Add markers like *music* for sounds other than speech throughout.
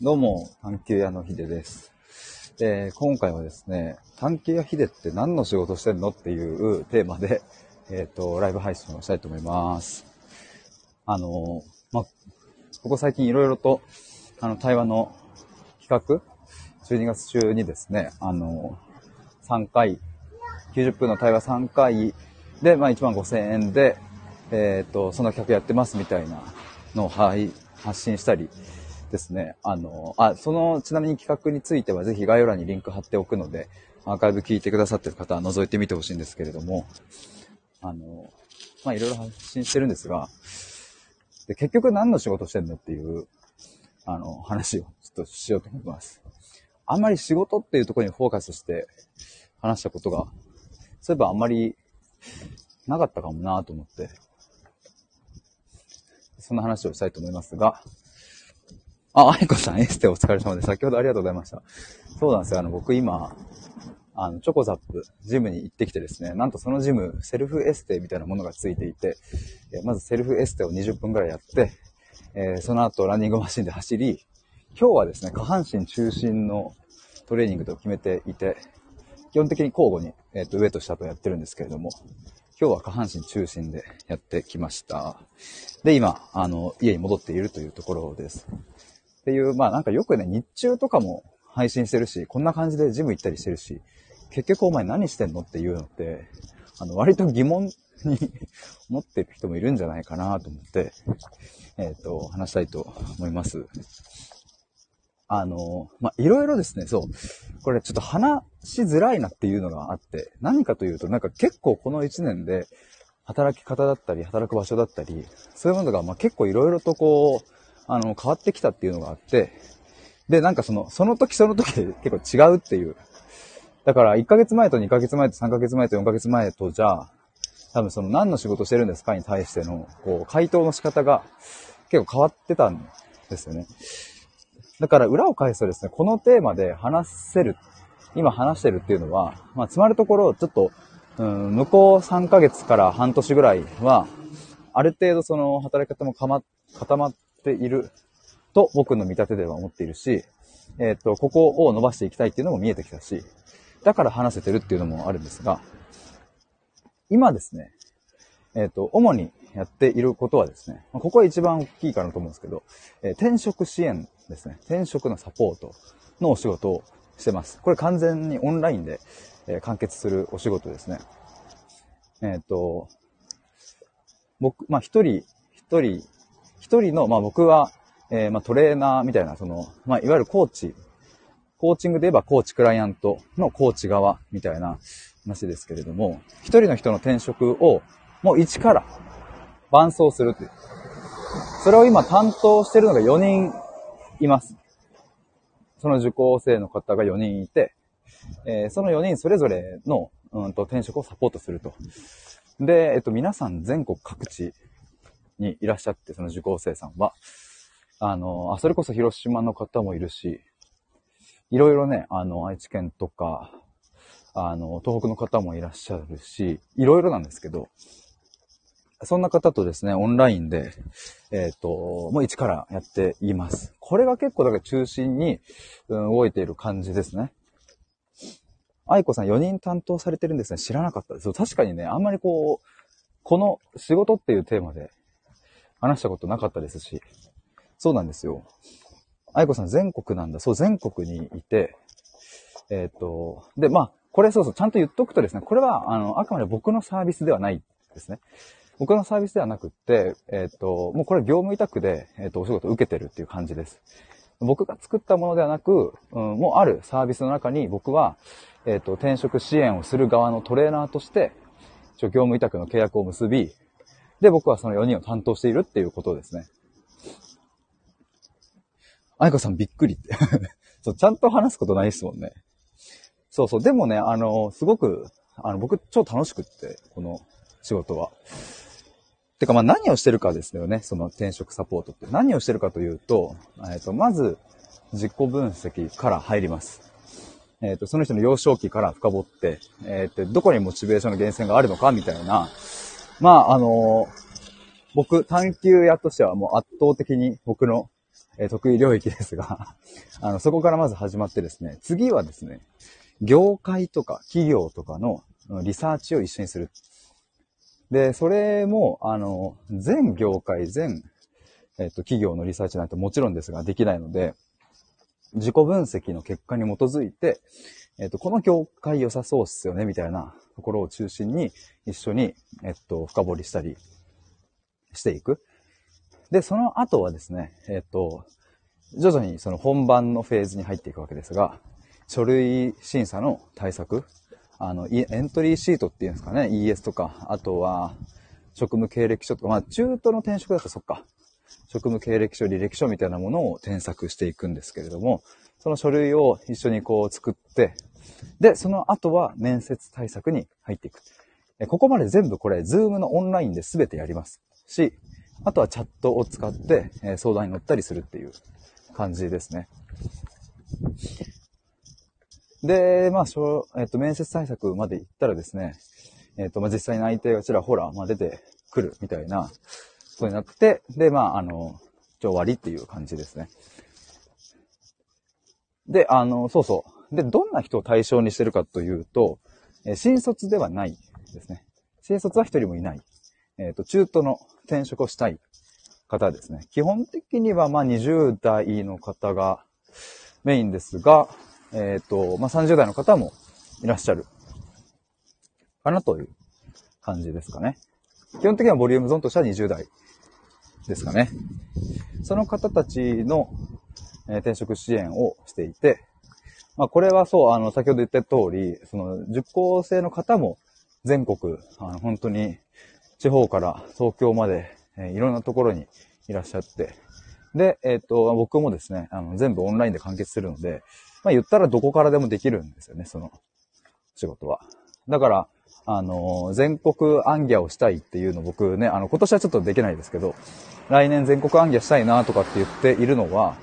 どうも、探求屋のヒデです。えー今回はですね、探求屋ヒデって何の仕事してんのっていうテーマで、えっ、と、ライブ配信をしたいと思います。あの、ま、ここ最近いろいろと、あの、対話の企画、12月中にですね、あの、3回、90分の対話3回で、まあ、1万5000円で、えっ、と、その企画やってますみたいなのを、はい、発信したりですね。あの、あ、その、ちなみに企画についてはぜひ概要欄にリンク貼っておくので、アーカイブ聞いてくださってる方は覗いてみてほしいんですけれども、あの、ま、いろいろ発信してるんですが、で、結局何の仕事してんのっていう、あの、話をちょっとしようと思います。あんまり仕事っていうところにフォーカスして話したことが、そういえばあんまりなかったかもなと思って、そんな話をしたいと思いますが、あ、愛子さん、エステお疲れ様です。先ほどありがとうございました。そうなんですよ。あの、僕今、あの、チョコザップ、ジムに行ってきてですね、なんとそのジム、セルフエステみたいなものがついていて、えまずセルフエステを20分くらいやって、えーその後ランニングマシンで走り、今日はですね、下半身中心のトレーニングと決めていて、基本的に交互に、えっ、と、上と下とやってるんですけれども、今日は下半身中心でやってきました。で、今、あの、家に戻っているというところです。っていう、まあなんかよくね、日中とかも配信してるし、こんな感じでジム行ったりしてるし、結局お前何してんのっていうのって、あの、割と疑問に思ってる人もいるんじゃないかなと思って、えっ、と、話したいと思います。あの、まあ、いろいろですね、そう。これちょっと話しづらいなっていうのがあって、何かというと、なんか結構この1年で、働き方だったり、働く場所だったり、そういうものが、ま、結構いろいろとこう、あの、変わってきたっていうのがあって、で、なんかその、その時その時で結構違うっていう。だから、1ヶ月前と2ヶ月前と3ヶ月前と4ヶ月前とじゃあ、多分その何の仕事してるんですかに対しての、こう、回答の仕方が結構変わってたんですよね。だから裏を返すとですね、このテーマで話せる、今話してるっていうのは、まあ、つまるところ、ちょっと、うん、向こう3ヶ月から半年ぐらいは、ある程度その働き方も、固まっていると僕の見立てでは思っているし、えっ、と、ここを伸ばしていきたいっていうのも見えてきたし、だから話せてるっていうのもあるんですが、今ですね、えっ、と、主にやっていることはですね、まここは一番大きいかなと思うんですけど、えー転職支援ですね。転職のサポートのお仕事をしてます。これ完全にオンラインで、えー完結するお仕事ですね。えっ、と、僕、まあ、一人、一人、一人の、まあ、僕は、えーまあ、トレーナーみたいな、その、まあ、いわゆるコーチ、コーチングで言えばコーチクライアントのコーチ側みたいな話ですけれども、一人の人の転職をもう一から伴走するっていう。それを今担当してるのが4人います。その受講生の方が4人いて、えーその4人それぞれの、うん、と転職をサポートすると。で、えっと、皆さん全国各地にいらっしゃって、その受講生さんは、あの、あ、それこそ広島の方もいるし、いろいろね、あの、愛知県とか、あの、東北の方もいらっしゃるし、いろいろなんですけど、そんな方とですね、オンラインで、えっ、と、もう一からやっています。これが結構だから中心に、うん、動いている感じですね。愛子さん4人担当されてるんですね。知らなかったです。確かにね、あんまりこう、この仕事っていうテーマで話したことなかったですし、そうなんですよ。愛子さん全国なんだ。そう、全国にいて、えっ、と、で、まあ、これそうそう、ちゃんと言っとくとですね、これは、あの、あくまで僕のサービスではないですね。僕のサービスではなくって、えっ、と、もうこれ業務委託で、えっ、と、お仕事を受けてるっていう感じです。僕が作ったものではなく、うん、もうあるサービスの中に僕は、えっ、と、転職支援をする側のトレーナーとして、一応業務委託の契約を結び、で、僕はその4人を担当しているっていうことですね。愛子さんびっくりって。*laughs* そう、ちゃんと話すことないですもんね。そうそう。でもね、あの、すごく、あの、僕超楽しくって、この仕事は。てか、まあ何をしてるかですよね。その転職サポートって。何をしてるかというと、えっ、と、まず、自己分析から入ります。えっ、と、その人の幼少期から深掘って、えっ、と、どこにモチベーションの源泉があるのかみたいな。まあ、あの僕、探求屋としてはもう圧倒的に僕のえ得意領域ですが、*laughs* あの、そこからまず始まってですね、次はですね、業界とか企業とかのリサーチを一緒にする。で、それも、あの、全業界、全、えっと、企業のリサーチなんてもちろんですが、できないので、自己分析の結果に基づいて、えっと、この業界良さそうっすよね、みたいなところを中心に一緒に、えっと、深掘りしたりしていく。で、その後はですね、えっと、徐々にその本番のフェーズに入っていくわけですが、書類審査の対策、あの、エントリーシートっていうんですかね、ES とか、あとは、職務経歴書とか、まあ、中途の転職だとそっか、職務経歴書、履歴書みたいなものを添削していくんですけれども、その書類を一緒にこう作って、で、その後は面接対策に入っていく。ここまで全部これ、ズームのオンラインで全てやりますし、あとはチャットを使って相談に乗ったりするっていう感じですね。で、まあ、えっと、面接対策まで行ったらですね、えっと、まあ、実際に相手がちらほら、まあ、出てくるみたいなことになって、で、まあ、あの、終わりっていう感じですね。で、あの、そうそう。で、どんな人を対象にしてるかというと、え新卒ではないですね。新卒は一人もいない。えっ、ー、と、中途の転職をしたい方ですね。基本的には、まあ、20代の方がメインですが、えっ、ー、と、まあ、30代の方もいらっしゃるかなという感じですかね。基本的にはボリュームゾーンとしては20代ですかね。その方たちの、え転職支援をしていて、まあ、これはそう、あの、先ほど言った通り、その、受講生の方も全国、あの、本当に地方から東京まで、えー、いろんなところにいらっしゃって、で、えっ、ー、と、僕もですね、あの、全部オンラインで完結するので、まあ、言ったらどこからでもできるんですよね、その仕事は。だから、あの、全国暗記をしたいっていうの僕ね、あの、今年はちょっとできないですけど、来年全国暗記したいなとかって言っているのは、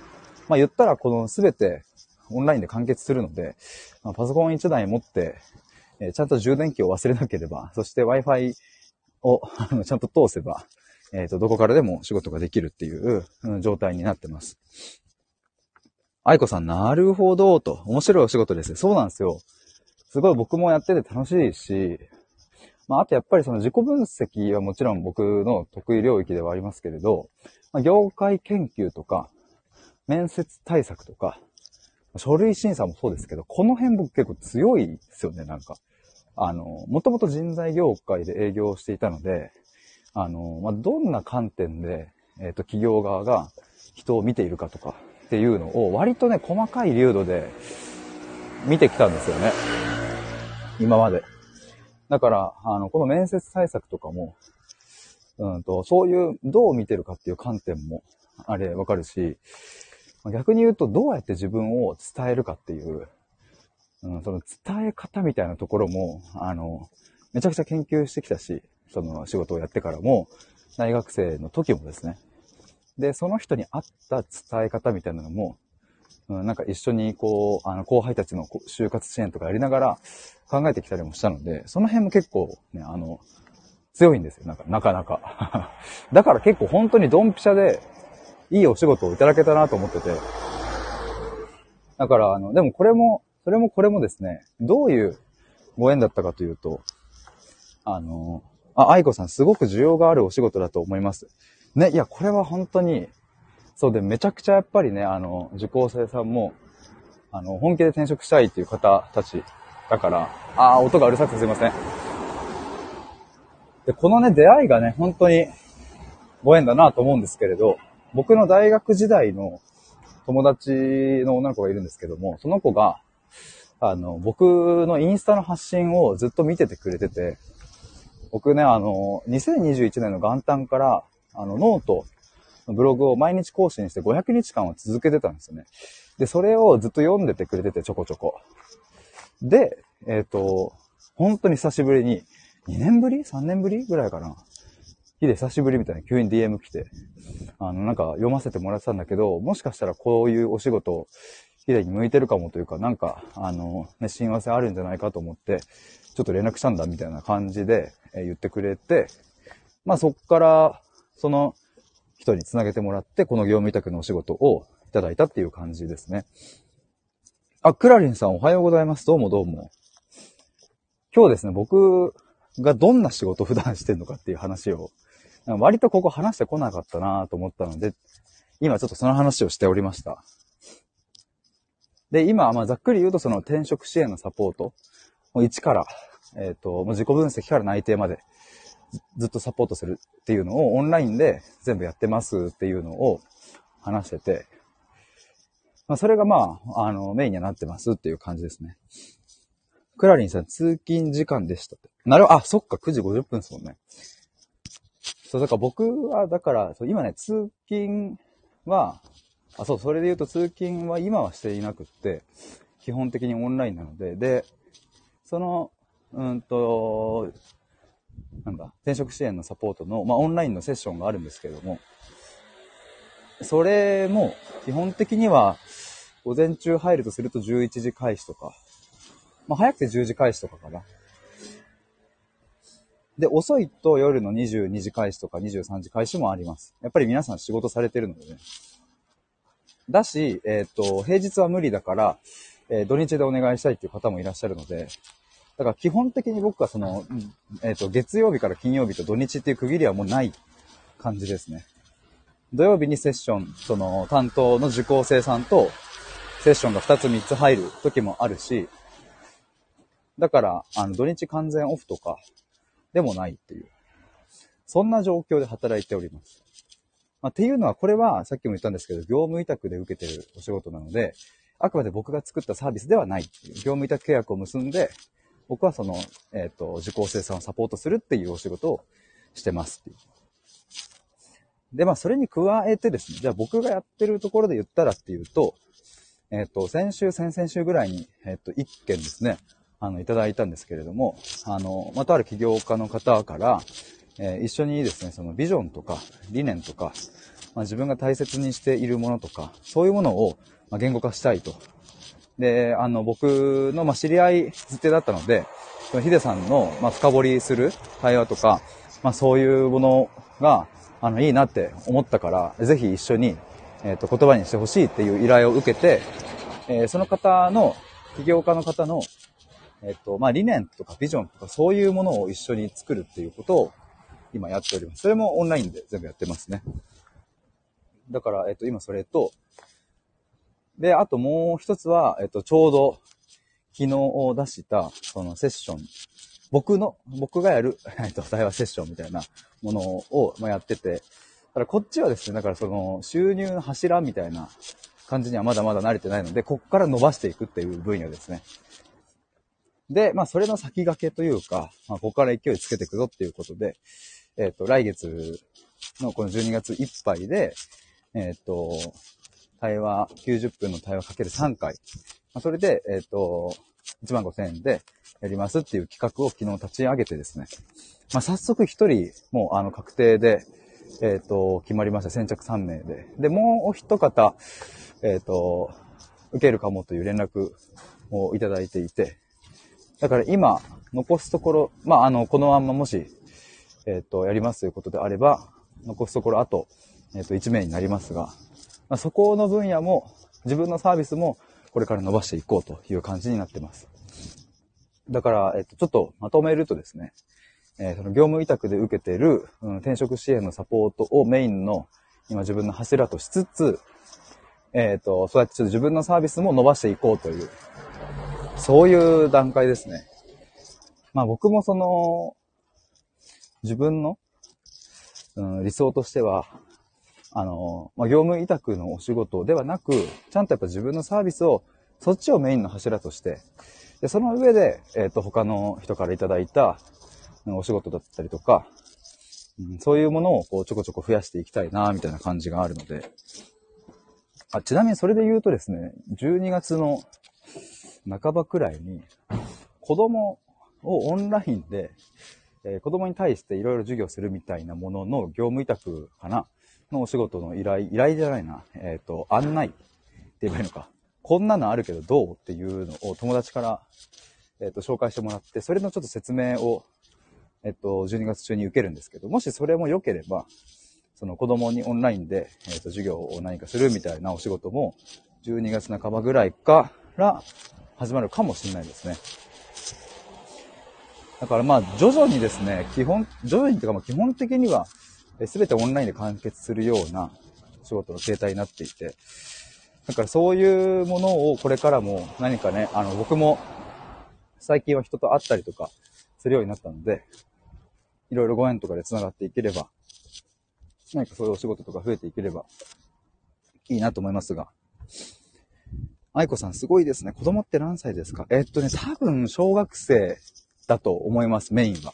まあ、言ったらこのすべてオンラインで完結するので、まあ、パソコン1台持って、えー、ちゃんと充電器を忘れなければ、そして Wi-Fi を *laughs* ちゃんと通せば、えっ、ー、と、どこからでも仕事ができるっていう、状態になってます。愛子さん、なるほど、と。面白いお仕事ですそうなんですよ。すごい僕もやってて楽しいし、まあ、あとやっぱりその自己分析はもちろん僕の得意領域ではありますけれど、まあ、業界研究とか、面接対策とか、書類審査もそうですけど、この辺僕結構強いですよね、なんか。あの、もともと人材業界で営業していたので、あの、まあ、どんな観点で、えっ、ー、と、企業側が人を見ているかとかっていうのを割とね、細かい流度で見てきたんですよね。今まで。だから、あの、この面接対策とかも、うんと、そういう、どう見てるかっていう観点も、あれ、わかるし、逆に言うと、どうやって自分を伝えるかっていう、うん、その伝え方みたいなところも、あの、めちゃくちゃ研究してきたし、その仕事をやってからも、大学生の時もですね。で、その人に合った伝え方みたいなのも、うん、なんか一緒にこう、あの、後輩たちの就活支援とかやりながら考えてきたりもしたので、その辺も結構ね、あの、強いんですよ。なんか、なかなか。*laughs* だから結構本当にドンピシャで、いいお仕事をいただけたなと思ってて。だから、あの、でもこれも、それもこれもですね、どういうご縁だったかというと、あの、あ、愛子さんすごく需要があるお仕事だと思います。ね、いや、これは本当に、そうで、めちゃくちゃやっぱりね、あの、受講生さんも、あの、本気で転職したいっていう方たちだから、あー、音がうるさくてすいません。で、このね、出会いがね、本当にご縁だなと思うんですけれど、僕の大学時代の友達の女の子がいるんですけども、その子が、あの、僕のインスタの発信をずっと見ててくれてて、僕ね、あの、2021年の元旦から、あの、ノートのブログを毎日更新して500日間は続けてたんですよね。で、それをずっと読んでてくれてて、ちょこちょこ。で、えっ、ー、と、本当に久しぶりに、2年ぶり ?3 年ぶりぐらいかな。ヒデ久しぶりみたいな急に DM 来て、あの、なんか読ませてもらってたんだけど、もしかしたらこういうお仕事、ヒデに向いてるかもというか、なんか、あの、ね、親和性あるんじゃないかと思って、ちょっと連絡したんだみたいな感じで、え言ってくれて、まあそっから、その、人につなげてもらって、この業務委託のお仕事をいただいたっていう感じですね。あ、クラリンさんおはようございます。どうもどうも。今日ですね、僕がどんな仕事を普段してるのかっていう話を、割とここ話してこなかったなと思ったので、今ちょっとその話をしておりました。で、今、まあ、ざっくり言うとその転職支援のサポート、もう1から、えっ、ー、と、もう自己分析から内定までずっとサポートするっていうのをオンラインで全部やってますっていうのを話してて、まあ、それがまあ、あの、メインにはなってますっていう感じですね。クラリンさん、通勤時間でしたって。なるあ、そっか、9時50分ですもんね。そう、だから僕は、だから、そう今ね、通勤は、あ、そう、それで言うと通勤は今はしていなくって、基本的にオンラインなので、で、その、うんと、なんだ、転職支援のサポートの、まあ、オンラインのセッションがあるんですけども、それも、基本的には、午前中入るとすると11時開始とか、まあ、早くて10時開始とかかな。で、遅いと夜の22時開始とか23時開始もあります。やっぱり皆さん仕事されてるのでね。だし、えっ、ー、と、平日は無理だから、えー、土日でお願いしたいっていう方もいらっしゃるので、だから基本的に僕はその、えっ、ー、と、月曜日から金曜日と土日っていう区切りはもうない感じですね。土曜日にセッション、その担当の受講生さんとセッションが2つ3つ入る時もあるし、だから、あの、土日完全オフとかでもないっていう、そんな状況で働いております。まあ、っていうのは、これはさっきも言ったんですけど、業務委託で受けてるお仕事なので、あくまで僕が作ったサービスではないっていう、業務委託契約を結んで、僕はその、えっ、ー、と、受講生さんをサポートするっていうお仕事をしてますっていう。で、まあ、それに加えてですね、じゃあ僕がやってるところで言ったらっていうと、えっ、ー、と、先週、先々週ぐらいに、えっ、ー、と、一件ですね、あの、いただいたんですけれども、あの、またある起業家の方から、えー、一緒にですね、そのビジョンとか理念とか、まあ、自分が大切にしているものとか、そういうものを、まあ言語化したいと。で、あの、僕の、まあ、知り合いずてだったので、ヒデさんの、まあ、深掘りする対話とか、まあ、そういうものが、あの、いいなって思ったから、ぜひ一緒に、えっ、ー、と、言葉にしてほしいっていう依頼を受けて、えー、その方の、起業家の方の、えっ、と、まあ、理念とかビジョンとかそういうものを一緒に作るっていうことを今やっております。それもオンラインで全部やってますね。だから、えっ、と、今それと、で、あともう一つは、えっと、ちょうど、昨日出した、そのセッション、僕の、僕がやる、*laughs* えっと、対話セッションみたいなものを、ま、やってて、だからこっちはですね、だからその、収入の柱みたいな感じにはまだまだ慣れてないので、こっから伸ばしていくっていう分野ですね。で、まあ、それの先駆けというか、まあ、ここから勢いつけていくぞっていうことで、えっ、と、来月のこの12月いっぱいで、えっ、と、対話、90分の対話かける3回。まあ、それで、えっ、ー、と、1万5千円でやりますっていう企画を昨日立ち上げてですね。まあ、早速一人、もうあの確定で、えっ、と、決まりました。先着3名で。で、もうお一方、えっ、と、受けるかもという連絡をいただいていて、だから今、残すところ、まあ、あの、このまんまもし、えっ、と、やりますということであれば、残すところあと、えっ、と、1名になりますが、まあ、そこの分野も、自分のサービスもこれから伸ばしていこうという感じになってます。だから、えっと、ちょっとまとめるとですね、えー、その業務委託で受けてる、うん、転職支援のサポートをメインの今自分の柱としつつ、えっ、と、そうやってちょっと自分のサービスも伸ばしていこうという、そういう段階ですね。まあ僕もその、自分の、うん、理想としては、あの、まあ、業務委託のお仕事ではなく、ちゃんとやっぱ自分のサービスを、そっちをメインの柱として、で、その上で、えっ、ー、と、他の人からいただいたお仕事だったりとか、うん、そういうものをこうちょこちょこ増やしていきたいな、みたいな感じがあるので、あ、ちなみにそれで言うとですね、12月の半ばくらいに、子供をオンラインで、えー、子供に対していろいろ授業するみたいなものの業務委託かな。のお仕事の依頼、依頼じゃないな、えっ、ー、と、案内って言えばいいのか。こんなのあるけどどうっていうのを友達から、えっ、ー、と、紹介してもらって、それのちょっと説明を、えっ、ー、と、12月中に受けるんですけど、もしそれも良ければ、その子供にオンラインで、えー、と授業を何かするみたいなお仕事も、12月半ばぐらいから始まるかもしれないですね。だからまあ、徐々にですね、基本、徐々にというかまあ基本的には、すべてオンラインで完結するような仕事の形態になっていて、だからそういうものをこれからも何かね、あの僕も最近は人と会ったりとかするようになったので、いろいろご縁とかで繋がっていければ、何かそういうお仕事とか増えていければいいなと思いますが。愛子さんすごいですね。子供って何歳ですか？えー、っとね、多分小学生だと思います、メインは。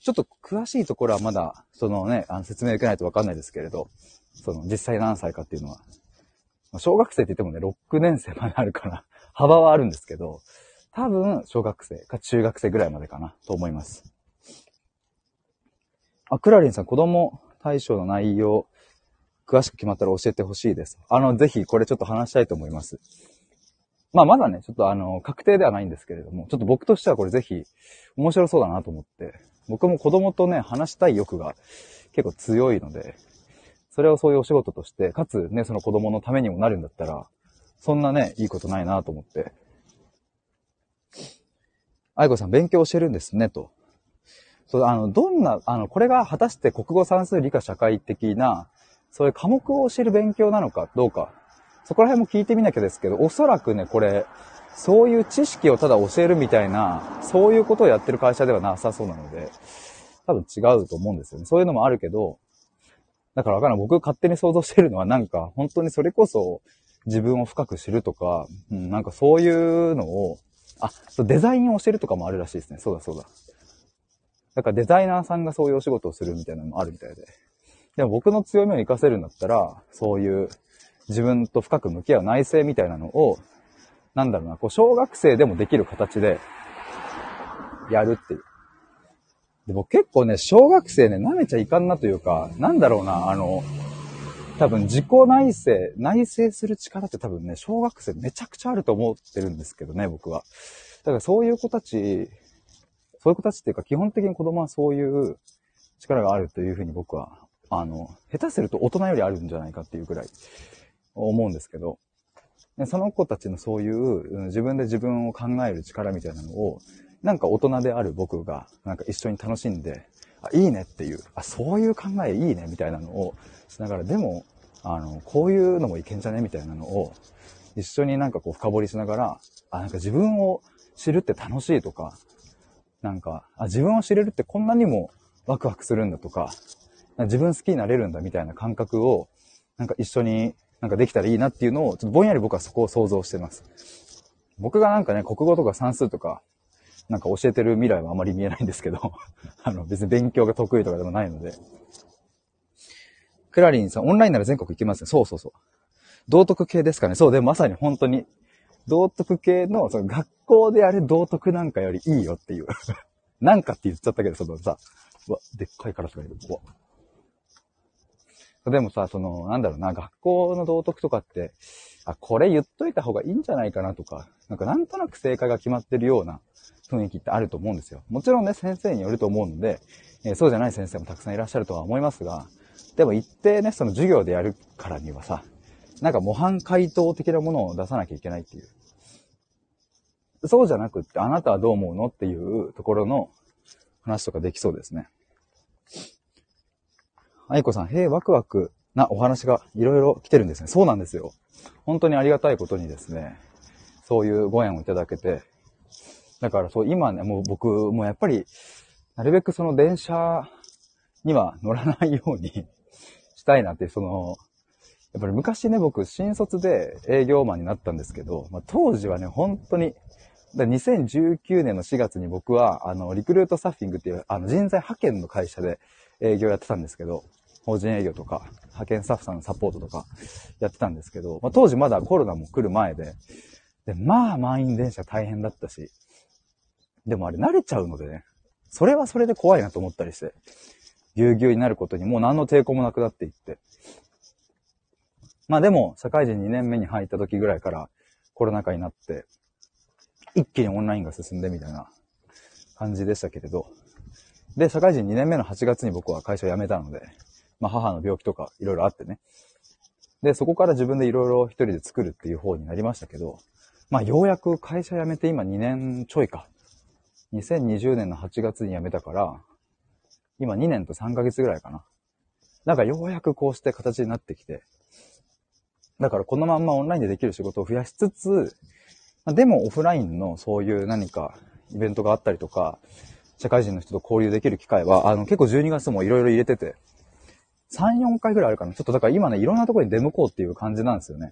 ちょっと詳しいところはまだ、そのね、あの説明受けないとわかんないですけれど、その実際何歳かっていうのは。小学生って言ってもね、6年生まであるから、*laughs* 幅はあるんですけど、多分、小学生か中学生ぐらいまでかな、と思います。あ、クラリンさん、子供対象の内容、詳しく決まったら教えてほしいです。あの、ぜひこれちょっと話したいと思います。まあ、まだね、ちょっとあの、確定ではないんですけれども、ちょっと僕としてはこれぜひ、面白そうだなと思って、僕も子供とね、話したい欲が結構強いので、それをそういうお仕事として、かつね、その子供のためにもなるんだったら、そんなね、いいことないなと思って。愛子さん、勉強教えるんですね、と。そう、あの、どんな、あの、これが果たして国語算数理科社会的な、そういう科目を教える勉強なのかどうか、そこら辺も聞いてみなきゃですけど、おそらくね、これ、そういう知識をただ教えるみたいな、そういうことをやってる会社ではなさそうなので、多分違うと思うんですよね。そういうのもあるけど、だからわかんない。僕勝手に想像してるのはなんか、本当にそれこそ自分を深く知るとか、うん、なんかそういうのを、あ、デザインを教えるとかもあるらしいですね。そうだそうだ。だからデザイナーさんがそういうお仕事をするみたいなのもあるみたいで。でも僕の強みを活かせるんだったら、そういう自分と深く向き合う内省みたいなのを、なんだろうな、こう、小学生でもできる形で、やるっていう。で、僕結構ね、小学生ね、舐めちゃいかんなというか、なんだろうな、あの、多分自己内省、内省する力って多分ね、小学生めちゃくちゃあると思ってるんですけどね、僕は。だからそういう子たちそういう子たちっていうか、基本的に子供はそういう力があるというふうに僕は、あの、下手すると大人よりあるんじゃないかっていうぐらい思うんですけど、その子たちのそういう自分で自分を考える力みたいなのを、なんか大人である僕が、なんか一緒に楽しんで、あ、いいねっていう、あ、そういう考えいいねみたいなのをしながら、でも、あの、こういうのもいけんじゃねみたいなのを、一緒になんかこう深掘りしながら、あ、なんか自分を知るって楽しいとか、なんか、あ、自分を知れるってこんなにもワクワクするんだとか、自分好きになれるんだみたいな感覚を、なんか一緒になんかできたらいいなっていうのを、ちょっとぼんやり僕はそこを想像してます。僕がなんかね、国語とか算数とか、なんか教えてる未来はあまり見えないんですけど、*laughs* あの、別に勉強が得意とかでもないので。クラリンさん、オンラインなら全国行きますね。そうそうそう。道徳系ですかね。そう、でもまさに本当に、道徳系の、その学校でやる道徳なんかよりいいよっていう。*laughs* なんかって言っちゃったけど、そのさ、うわ、でっかいカラスがいる。うわ。でもさ、その、なんだろうな、学校の道徳とかって、あ、これ言っといた方がいいんじゃないかなとか、なんかなんとなく正解が決まってるような雰囲気ってあると思うんですよ。もちろんね、先生によると思うので、えー、そうじゃない先生もたくさんいらっしゃるとは思いますが、でも一定ね、その授業でやるからにはさ、なんか模範回答的なものを出さなきゃいけないっていう。そうじゃなくって、あなたはどう思うのっていうところの話とかできそうですね。愛子さん、へえ、ワクワクなお話がいろいろ来てるんですね。そうなんですよ。本当にありがたいことにですね、そういうご縁をいただけて、だからそう、今ね、もう僕、もうやっぱり、なるべくその電車には乗らないように *laughs* したいなって、その、やっぱり昔ね、僕、新卒で営業マンになったんですけど、まあ、当時はね、本当に、2019年の4月に僕は、あの、リクルートサッフィングっていう、あの、人材派遣の会社で営業やってたんですけど、法人営業とか、派遣スタッフさんのサポートとかやってたんですけど、まあ、当時まだコロナも来る前で、で、まあ満員電車大変だったし、でもあれ慣れちゃうのでね、それはそれで怖いなと思ったりして、ぎゅうぎゅうになることにもう何の抵抗もなくなっていって、まあでも、社会人2年目に入った時ぐらいからコロナ禍になって、一気にオンラインが進んでみたいな感じでしたけれど、で、社会人2年目の8月に僕は会社を辞めたので、まあ母の病気とかいろいろあってね。で、そこから自分でいろいろ一人で作るっていう方になりましたけど、まあようやく会社辞めて今2年ちょいか。2020年の8月に辞めたから、今2年と3ヶ月ぐらいかな。なんかようやくこうして形になってきて、だからこのまんまオンラインでできる仕事を増やしつつ、でもオフラインのそういう何かイベントがあったりとか、社会人の人と交流できる機会は、あの結構12月もいろいろ入れてて、3、4回ぐらいあるかな。ちょっとだから今ね、いろんなとこに出向こうっていう感じなんですよね。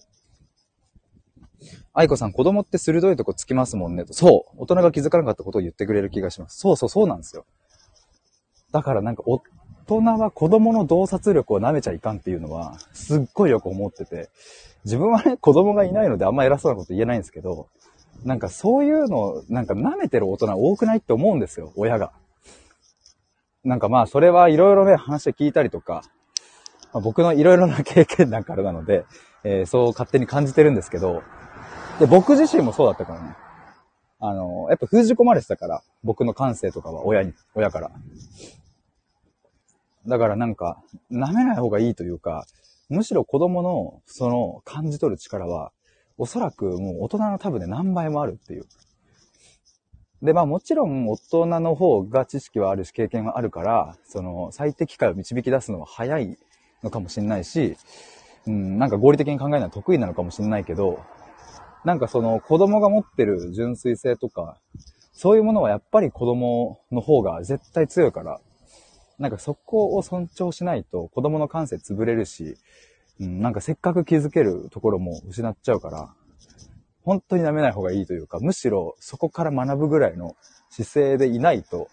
愛子さん、子供って鋭いとこつきますもんねと。そう。大人が気づかなかったことを言ってくれる気がします。そうそう、そうなんですよ。だからなんか、大人は子供の洞察力を舐めちゃいかんっていうのは、すっごいよく思ってて。自分はね、子供がいないのであんま偉そうなこと言えないんですけど、なんかそういうの、なんか舐めてる大人多くないって思うんですよ、親が。なんかまあ、それはいろいろね、話を聞いたりとか、まあ、僕のいろいろな経験談からなので、えー、そう勝手に感じてるんですけど、で、僕自身もそうだったからね。あの、やっぱ封じ込まれてたから、僕の感性とかは親に、親から。だからなんか、舐めない方がいいというか、むしろ子供のその感じ取る力は、おそらくもう大人の多分ね何倍もあるっていう。で、まあもちろん大人の方が知識はあるし経験はあるから、その最適解を導き出すのは早いのかもしれないし、うん、なんか合理的に考えるのは得意なのかもしれないけど、なんかその子供が持ってる純粋性とか、そういうものはやっぱり子供の方が絶対強いから、なんかそこを尊重しないと子供の感性潰れるし、うん、なんかせっかく気づけるところも失っちゃうから、本当に舐めない方がいいというか、むしろそこから学ぶぐらいの姿勢でいないと、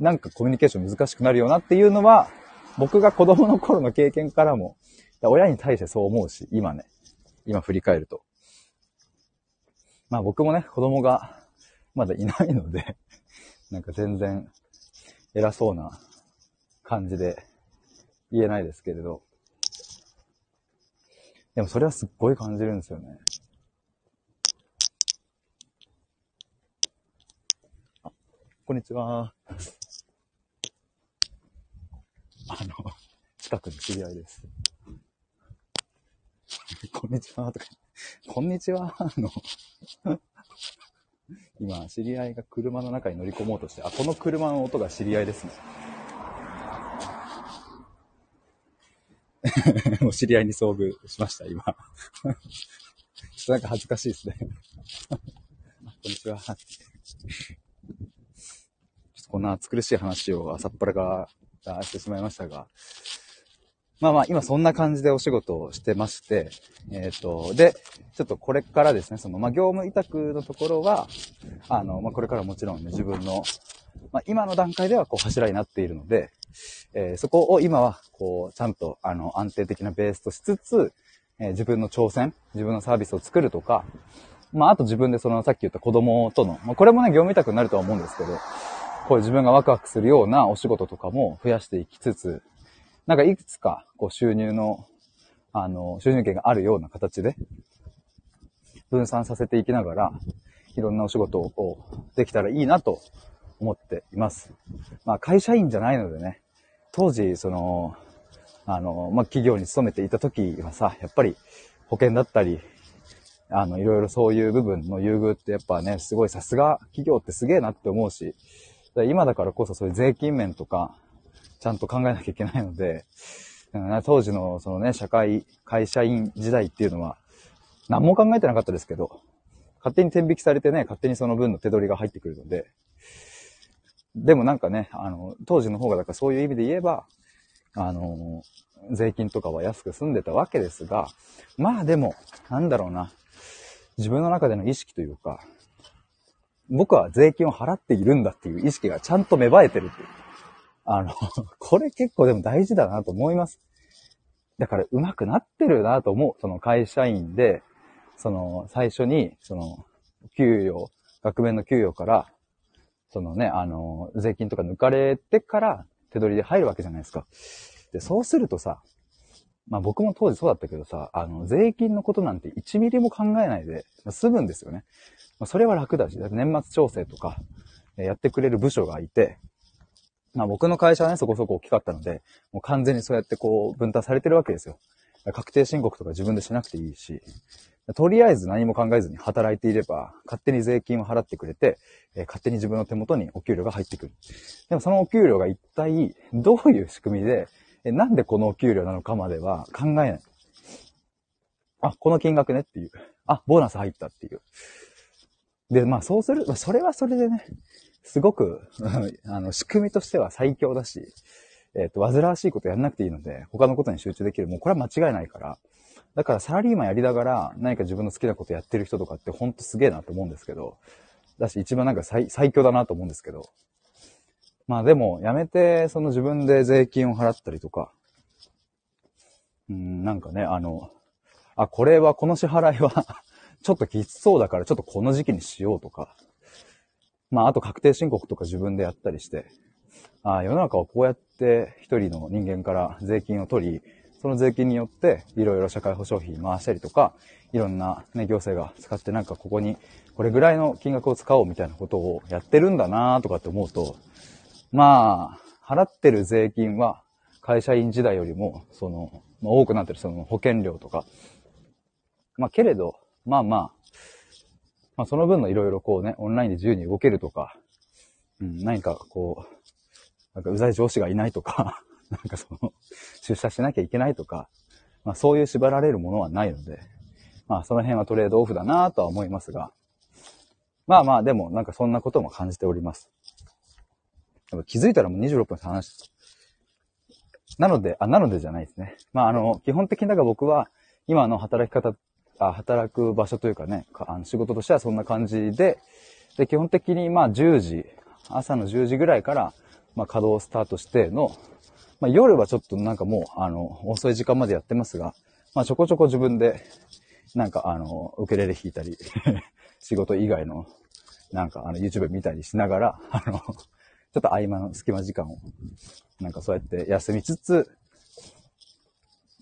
なんかコミュニケーション難しくなるよなっていうのは、僕が子供の頃の経験からも、親に対してそう思うし、今ね、今振り返ると。まあ僕もね、子供がまだいないので、*laughs* なんか全然偉そうな感じで言えないですけれど。でもそれはすっごい感じるんですよね。あ、こんにちは。あの、近くの知り合いです。こんにちは、とか。こんにちは、あの、今、知り合いが車の中に乗り込もうとして、あ、この車の音が知り合いですね。*laughs* お知り合いに遭遇しました、今。ちょっとなんか恥ずかしいですね。こんにちは。ちょっとこんな暑苦しい話を朝っぱらからしてしまいましたが、まあまあ、今そんな感じでお仕事をしてまして、えっ、ー、と、で、ちょっとこれからですね、その、まあ、業務委託のところは、あの、まあ、これからもちろんね、自分の、まあ、今の段階ではこう柱になっているので、えー、そこを今は、こう、ちゃんと、あの、安定的なベースとしつつ、えー、自分の挑戦、自分のサービスを作るとか、まあ、あと自分でその、さっき言った子供との、まあ、これもね、業務委託になるとは思うんですけど、こう自分がワクワクするようなお仕事とかも増やしていきつつ、なんかいくつか、こう収入の、あの、収入源があるような形で、分散させていきながら、いろんなお仕事をできたらいいなと思っています。まあ会社員じゃないのでね、当時、その、あの、まあ企業に勤めていた時はさ、やっぱり保険だったり、あの、いろいろそういう部分の優遇ってやっぱね、すごいさすが企業ってすげえなって思うし、今だからこそそういう税金面とか、ちゃんと考えなきゃいけないので、当時のそのね、社会、会社員時代っていうのは、何も考えてなかったですけど、勝手に天引きされてね、勝手にその分の手取りが入ってくるので、でもなんかね、あの、当時の方がだからそういう意味で言えば、あの、税金とかは安く済んでたわけですが、まあでも、なんだろうな、自分の中での意識というか、僕は税金を払っているんだっていう意識がちゃんと芽生えてるっていう。あの、これ結構でも大事だなと思います。だから上手くなってるなと思う。その会社員で、その最初に、その、給与、額面の給与から、そのね、あの、税金とか抜かれてから手取りで入るわけじゃないですか。で、そうするとさ、まあ僕も当時そうだったけどさ、あの、税金のことなんて1ミリも考えないで済むんですよね。まあ、それは楽だし、だって年末調整とかやってくれる部署がいて、まあ僕の会社はね、そこそこ大きかったので、もう完全にそうやってこう分担されてるわけですよ。確定申告とか自分でしなくていいし、とりあえず何も考えずに働いていれば、勝手に税金を払ってくれて、えー、勝手に自分の手元にお給料が入ってくる。でもそのお給料が一体どういう仕組みで、えー、なんでこのお給料なのかまでは考えない。あ、この金額ねっていう。あ、ボーナス入ったっていう。で、まあそうする、それはそれでね、すごく、*laughs* あの、仕組みとしては最強だし、えっ、ー、と、煩わしいことやんなくていいので、他のことに集中できる。もうこれは間違いないから。だからサラリーマンやりながら何か自分の好きなことやってる人とかってほんとすげえなと思うんですけど、だし一番なんか最最強だなと思うんですけど。まあでも、やめて、その自分で税金を払ったりとか、うん、なんかね、あの、あ、これは、この支払いは *laughs* ちょっときつそうだからちょっとこの時期にしようとか、まああと確定申告とか自分でやったりして、あ世の中はこうやって一人の人間から税金を取り、その税金によって、いろいろ社会保障費回したりとか、いろんなね、行政が使ってなんかここに、これぐらいの金額を使おうみたいなことをやってるんだなとかって思うと、まあ、払ってる税金は会社員時代よりも、その、まあ、多くなってる。その保険料とか、まあけれど、まあまあ、まあその分のいろいろこうね、オンラインで自由に動けるとか、うん、何かこう、なんかうざい上司がいないとか *laughs* なんかその、出社しなきゃいけないとか、まあそういう縛られるものはないので、まあその辺はトレードオフだなとは思いますが、まあまあでもなんかそんなことも感じております。やっぱ気づいたらもう26分話してなので、あ、なのでじゃないですね。まああの、基本的にだから僕は今の働き方、あ働く場所というかね、あの仕事としてはそんな感じで、で、基本的にまあ10時、朝の10時ぐらいから、まあ稼働スタートしての、まあ、夜はちょっとなんかもう、あの、遅い時間までやってますが、まあ、ちょこちょこ自分で、なんか、あの、ウクレレ弾いたり *laughs* 仕事以外の、なんか、あの、YouTube 見たりしながら、あの、ちょっと合間の隙間時間を、なんかそうやって休みつつ、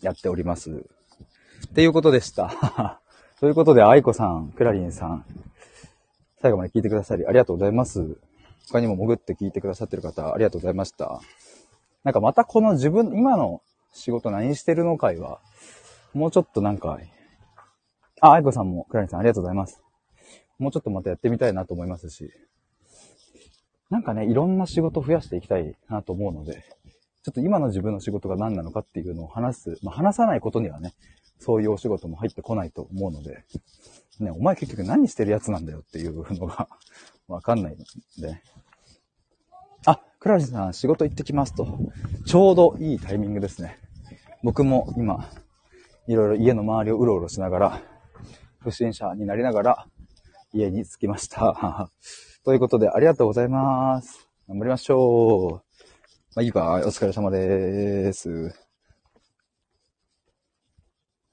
やっております。っていうことでした。*laughs* ということで、愛子さん、クラリンさん、最後まで聞いてくださりありがとうございます。他にも潜って聞いてくださってる方、ありがとうございました。なんかまたこの自分、今の仕事何してるのかいは、もうちょっとなんか、あ、愛子さんも、クラニさんありがとうございます。もうちょっとまたやってみたいなと思いますし、なんかね、いろんな仕事増やしていきたいなと思うので、ちょっと今の自分の仕事が何なのかっていうのを話す、まあ、話さないことにはね、そういうお仕事も入ってこないと思うので、ね、お前結局何してるやつなんだよっていうのがわかんないので、クラリさん仕事行ってきますと。ちょうどいいタイミングですね。僕も今、いろいろ家の周りをうろうろしながら、不審者になりながら、家に着きました。*laughs* ということで、ありがとうございます。頑張りましょう。まあ、いいか、お疲れ様です。